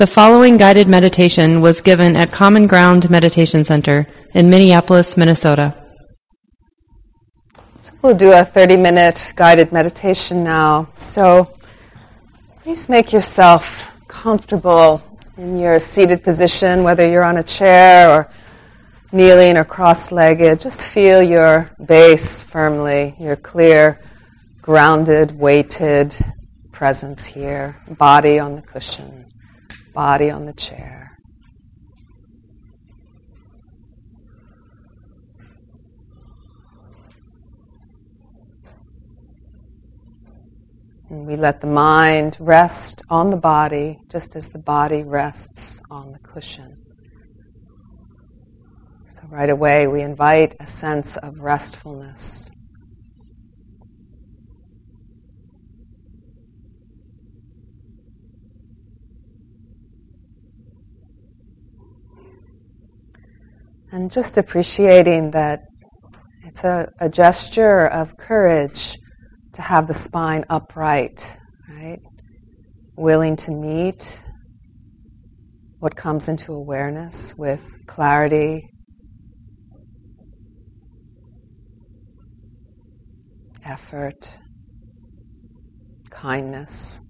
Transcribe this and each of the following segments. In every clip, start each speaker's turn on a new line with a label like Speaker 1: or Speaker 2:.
Speaker 1: The following guided meditation was given at Common Ground Meditation Center in Minneapolis, Minnesota.
Speaker 2: So we'll do a 30 minute guided meditation now. So please make yourself comfortable in your seated position, whether you're on a chair or kneeling or cross legged. Just feel your base firmly, your clear, grounded, weighted presence here, body on the cushion body on the chair. And we let the mind rest on the body just as the body rests on the cushion. So, right away, we invite a sense of restfulness. And just appreciating that it's a, a gesture of courage to have the spine upright, right? Willing to meet what comes into awareness with clarity, effort, kindness.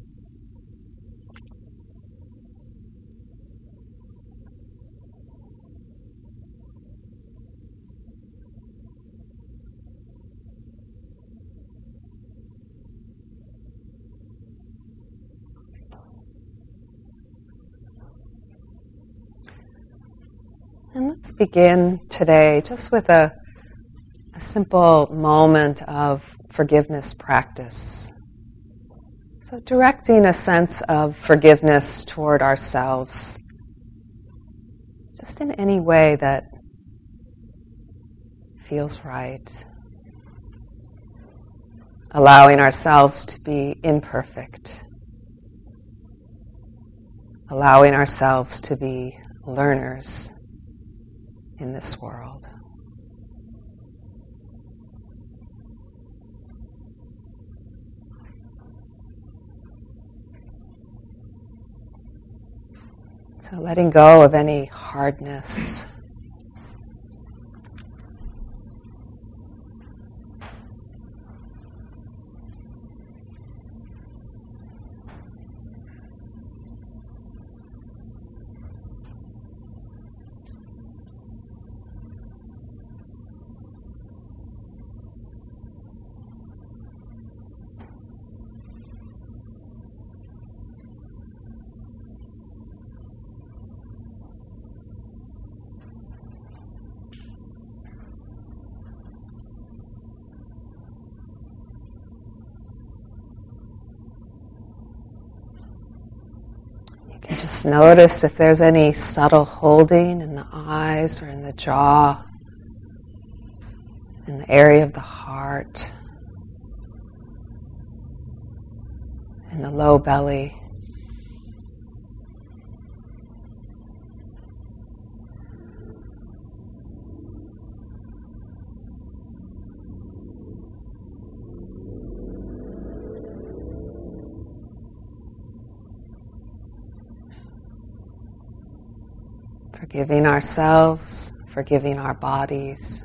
Speaker 2: And let's begin today just with a, a simple moment of forgiveness practice. So, directing a sense of forgiveness toward ourselves, just in any way that feels right. Allowing ourselves to be imperfect. Allowing ourselves to be learners in this world. So letting go of any hardness. Just notice if there's any subtle holding in the eyes or in the jaw, in the area of the heart, in the low belly. Forgiving ourselves, forgiving our bodies.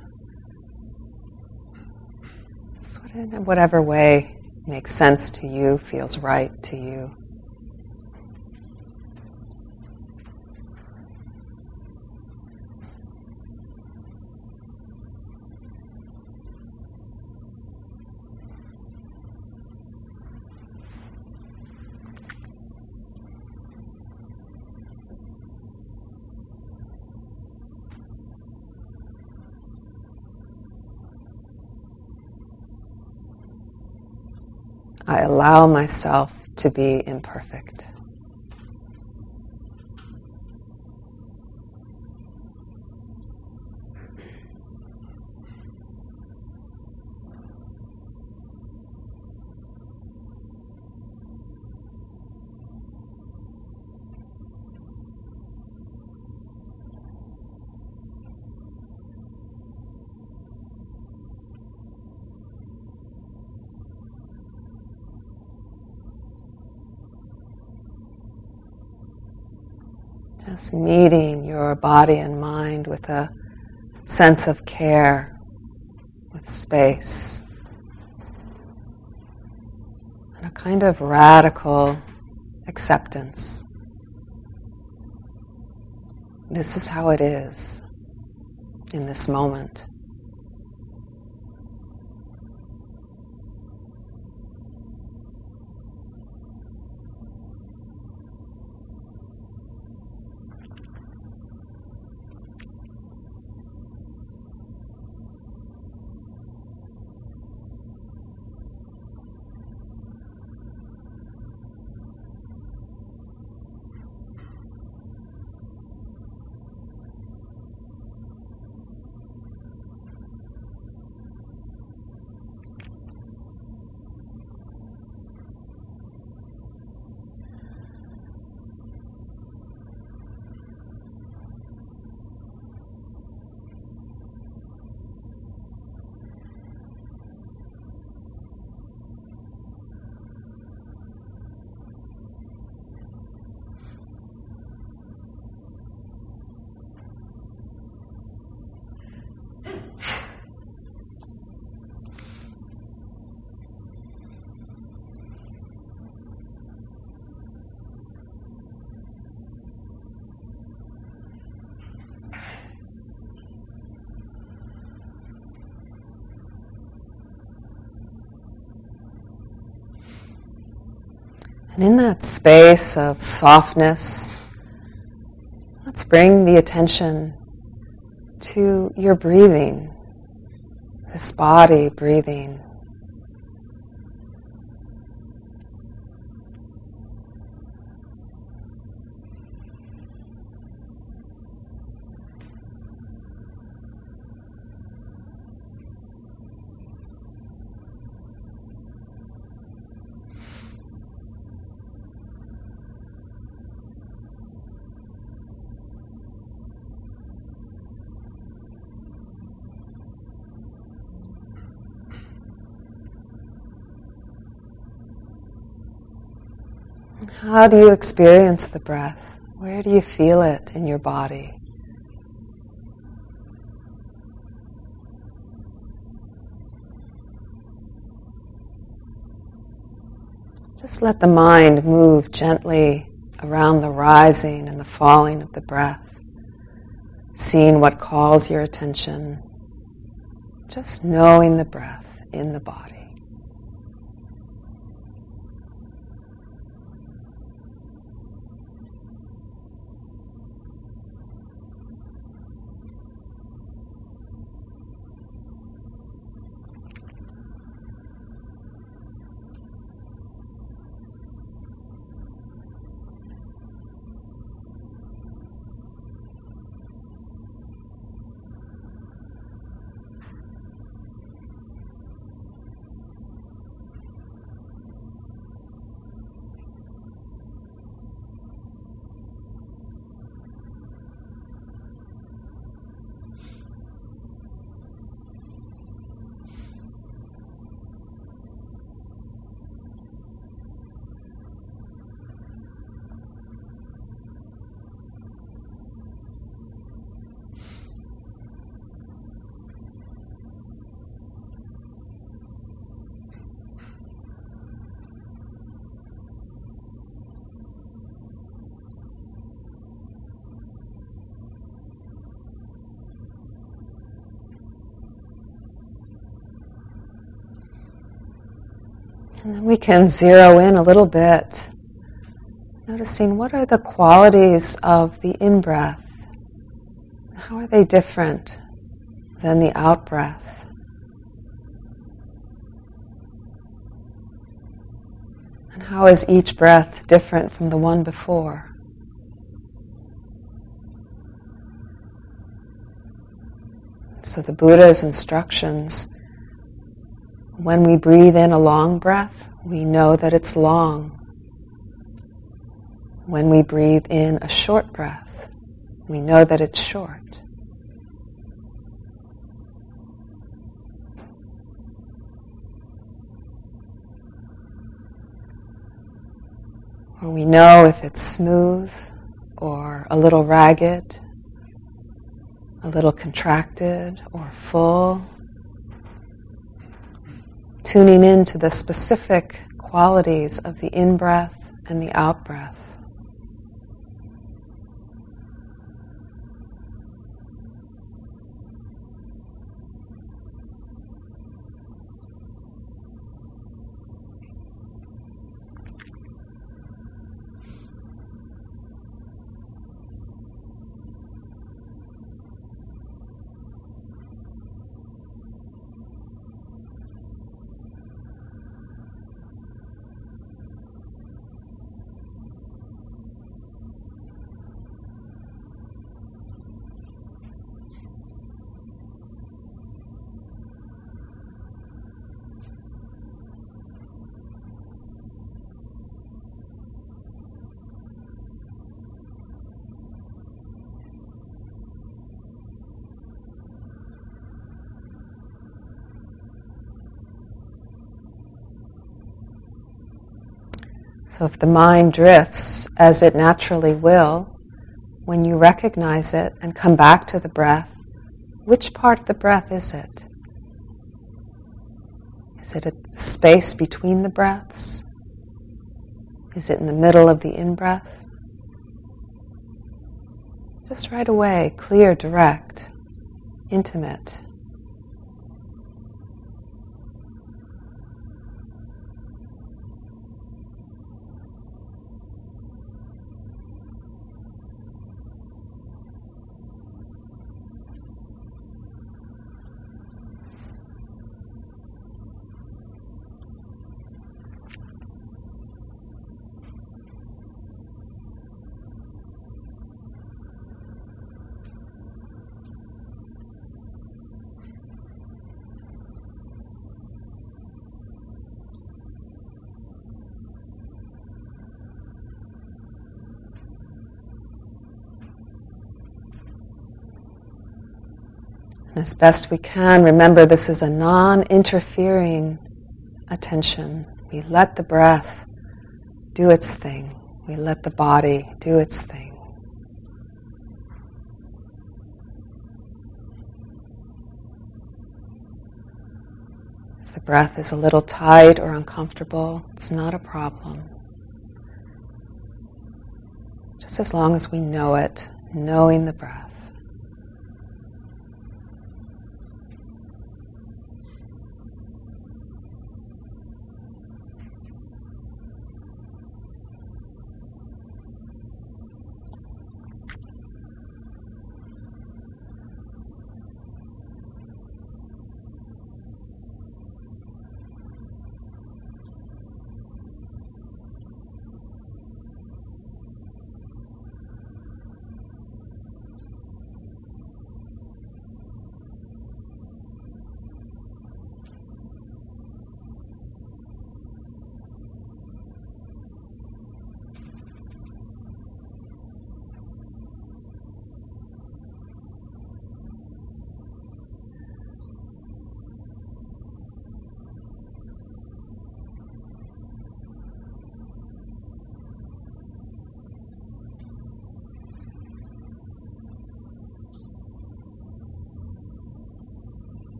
Speaker 2: whatever way makes sense to you, feels right to you. I allow myself to be imperfect. Meeting your body and mind with a sense of care, with space, and a kind of radical acceptance. This is how it is in this moment. And in that space of softness, let's bring the attention to your breathing, this body breathing. How do you experience the breath? Where do you feel it in your body? Just let the mind move gently around the rising and the falling of the breath, seeing what calls your attention, just knowing the breath in the body. And then we can zero in a little bit, noticing what are the qualities of the in breath. How are they different than the out breath? And how is each breath different from the one before? So the Buddha's instructions when we breathe in a long breath, we know that it's long. When we breathe in a short breath, we know that it's short. Or we know if it's smooth or a little ragged, a little contracted or full. Tuning in to the specific qualities of the in breath and the out breath. So if the mind drifts, as it naturally will, when you recognize it and come back to the breath, which part of the breath is it? Is it a space between the breaths? Is it in the middle of the in breath? Just right away, clear, direct, intimate. As best we can, remember this is a non interfering attention. We let the breath do its thing, we let the body do its thing. If the breath is a little tight or uncomfortable, it's not a problem. Just as long as we know it, knowing the breath.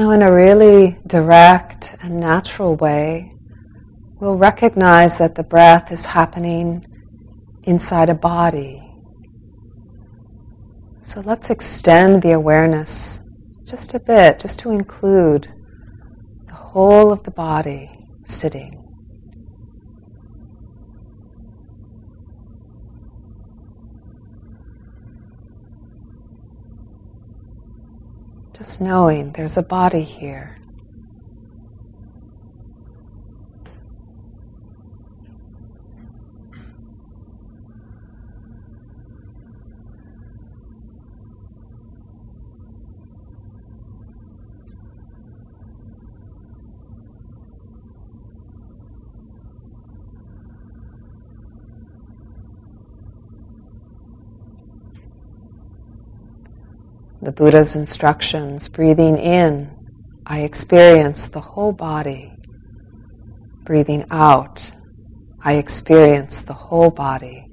Speaker 2: Now, in a really direct and natural way, we'll recognize that the breath is happening inside a body. So let's extend the awareness just a bit, just to include the whole of the body sitting. Just knowing there's a body here. The Buddha's instructions, breathing in, I experience the whole body. Breathing out, I experience the whole body.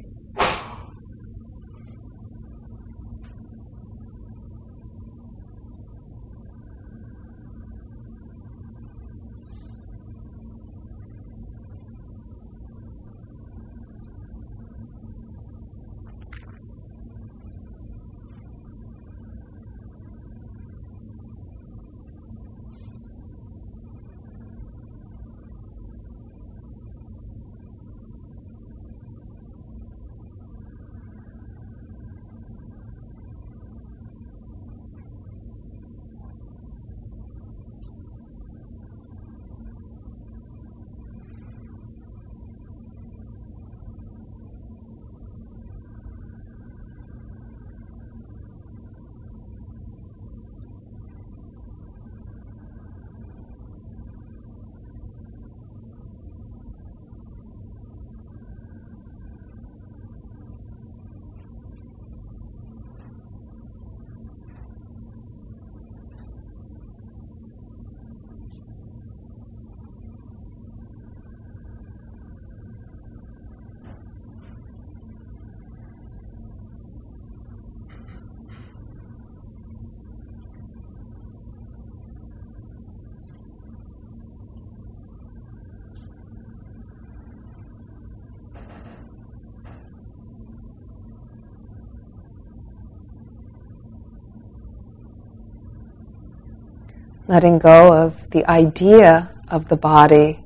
Speaker 2: Letting go of the idea of the body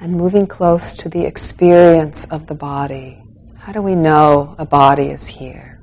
Speaker 2: and moving close to the experience of the body. How do we know a body is here?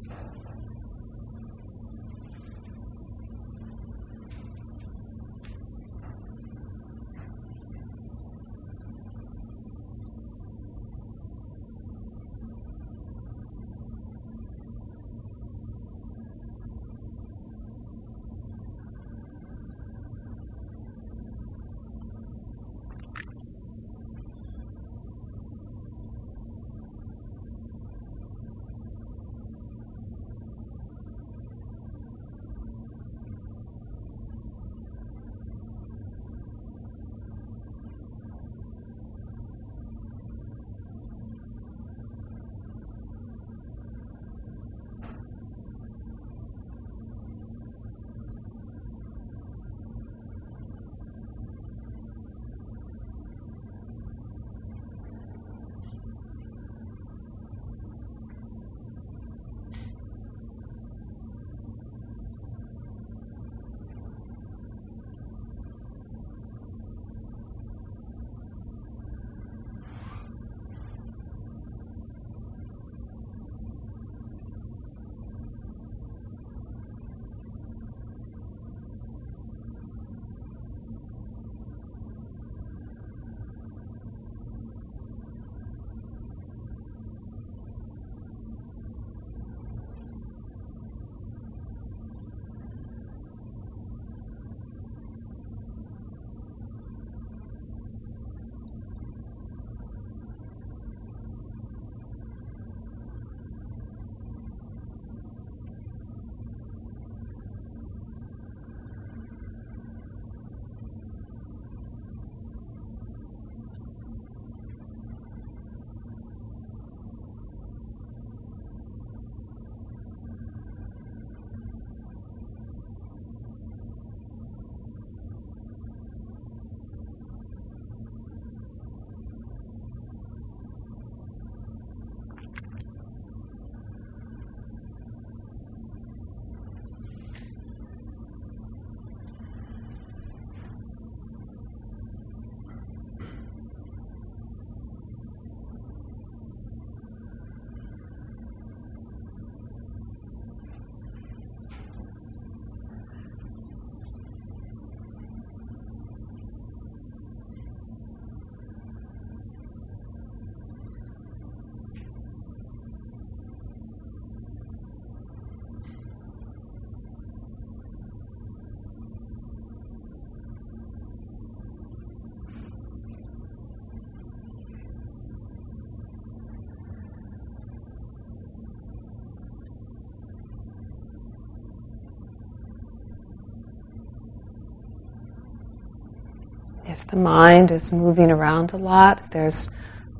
Speaker 2: The mind is moving around a lot, there's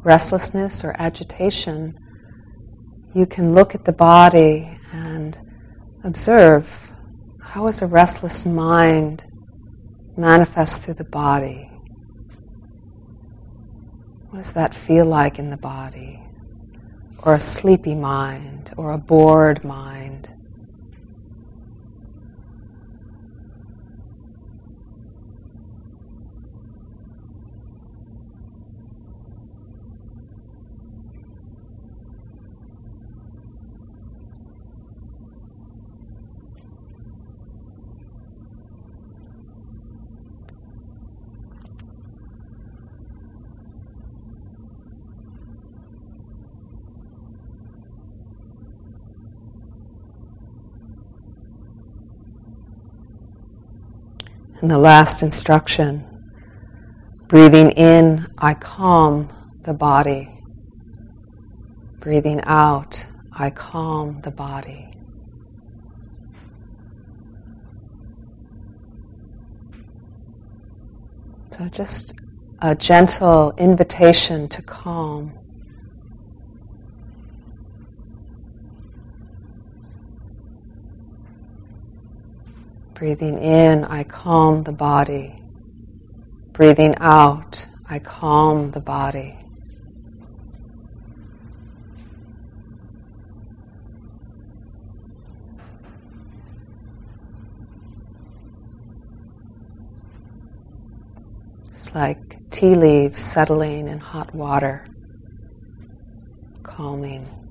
Speaker 2: restlessness or agitation, you can look at the body and observe how is a restless mind manifest through the body. What does that feel like in the body? Or a sleepy mind, or a bored mind. And the last instruction breathing in, I calm the body. Breathing out, I calm the body. So just a gentle invitation to calm. Breathing in, I calm the body. Breathing out, I calm the body. It's like tea leaves settling in hot water, calming.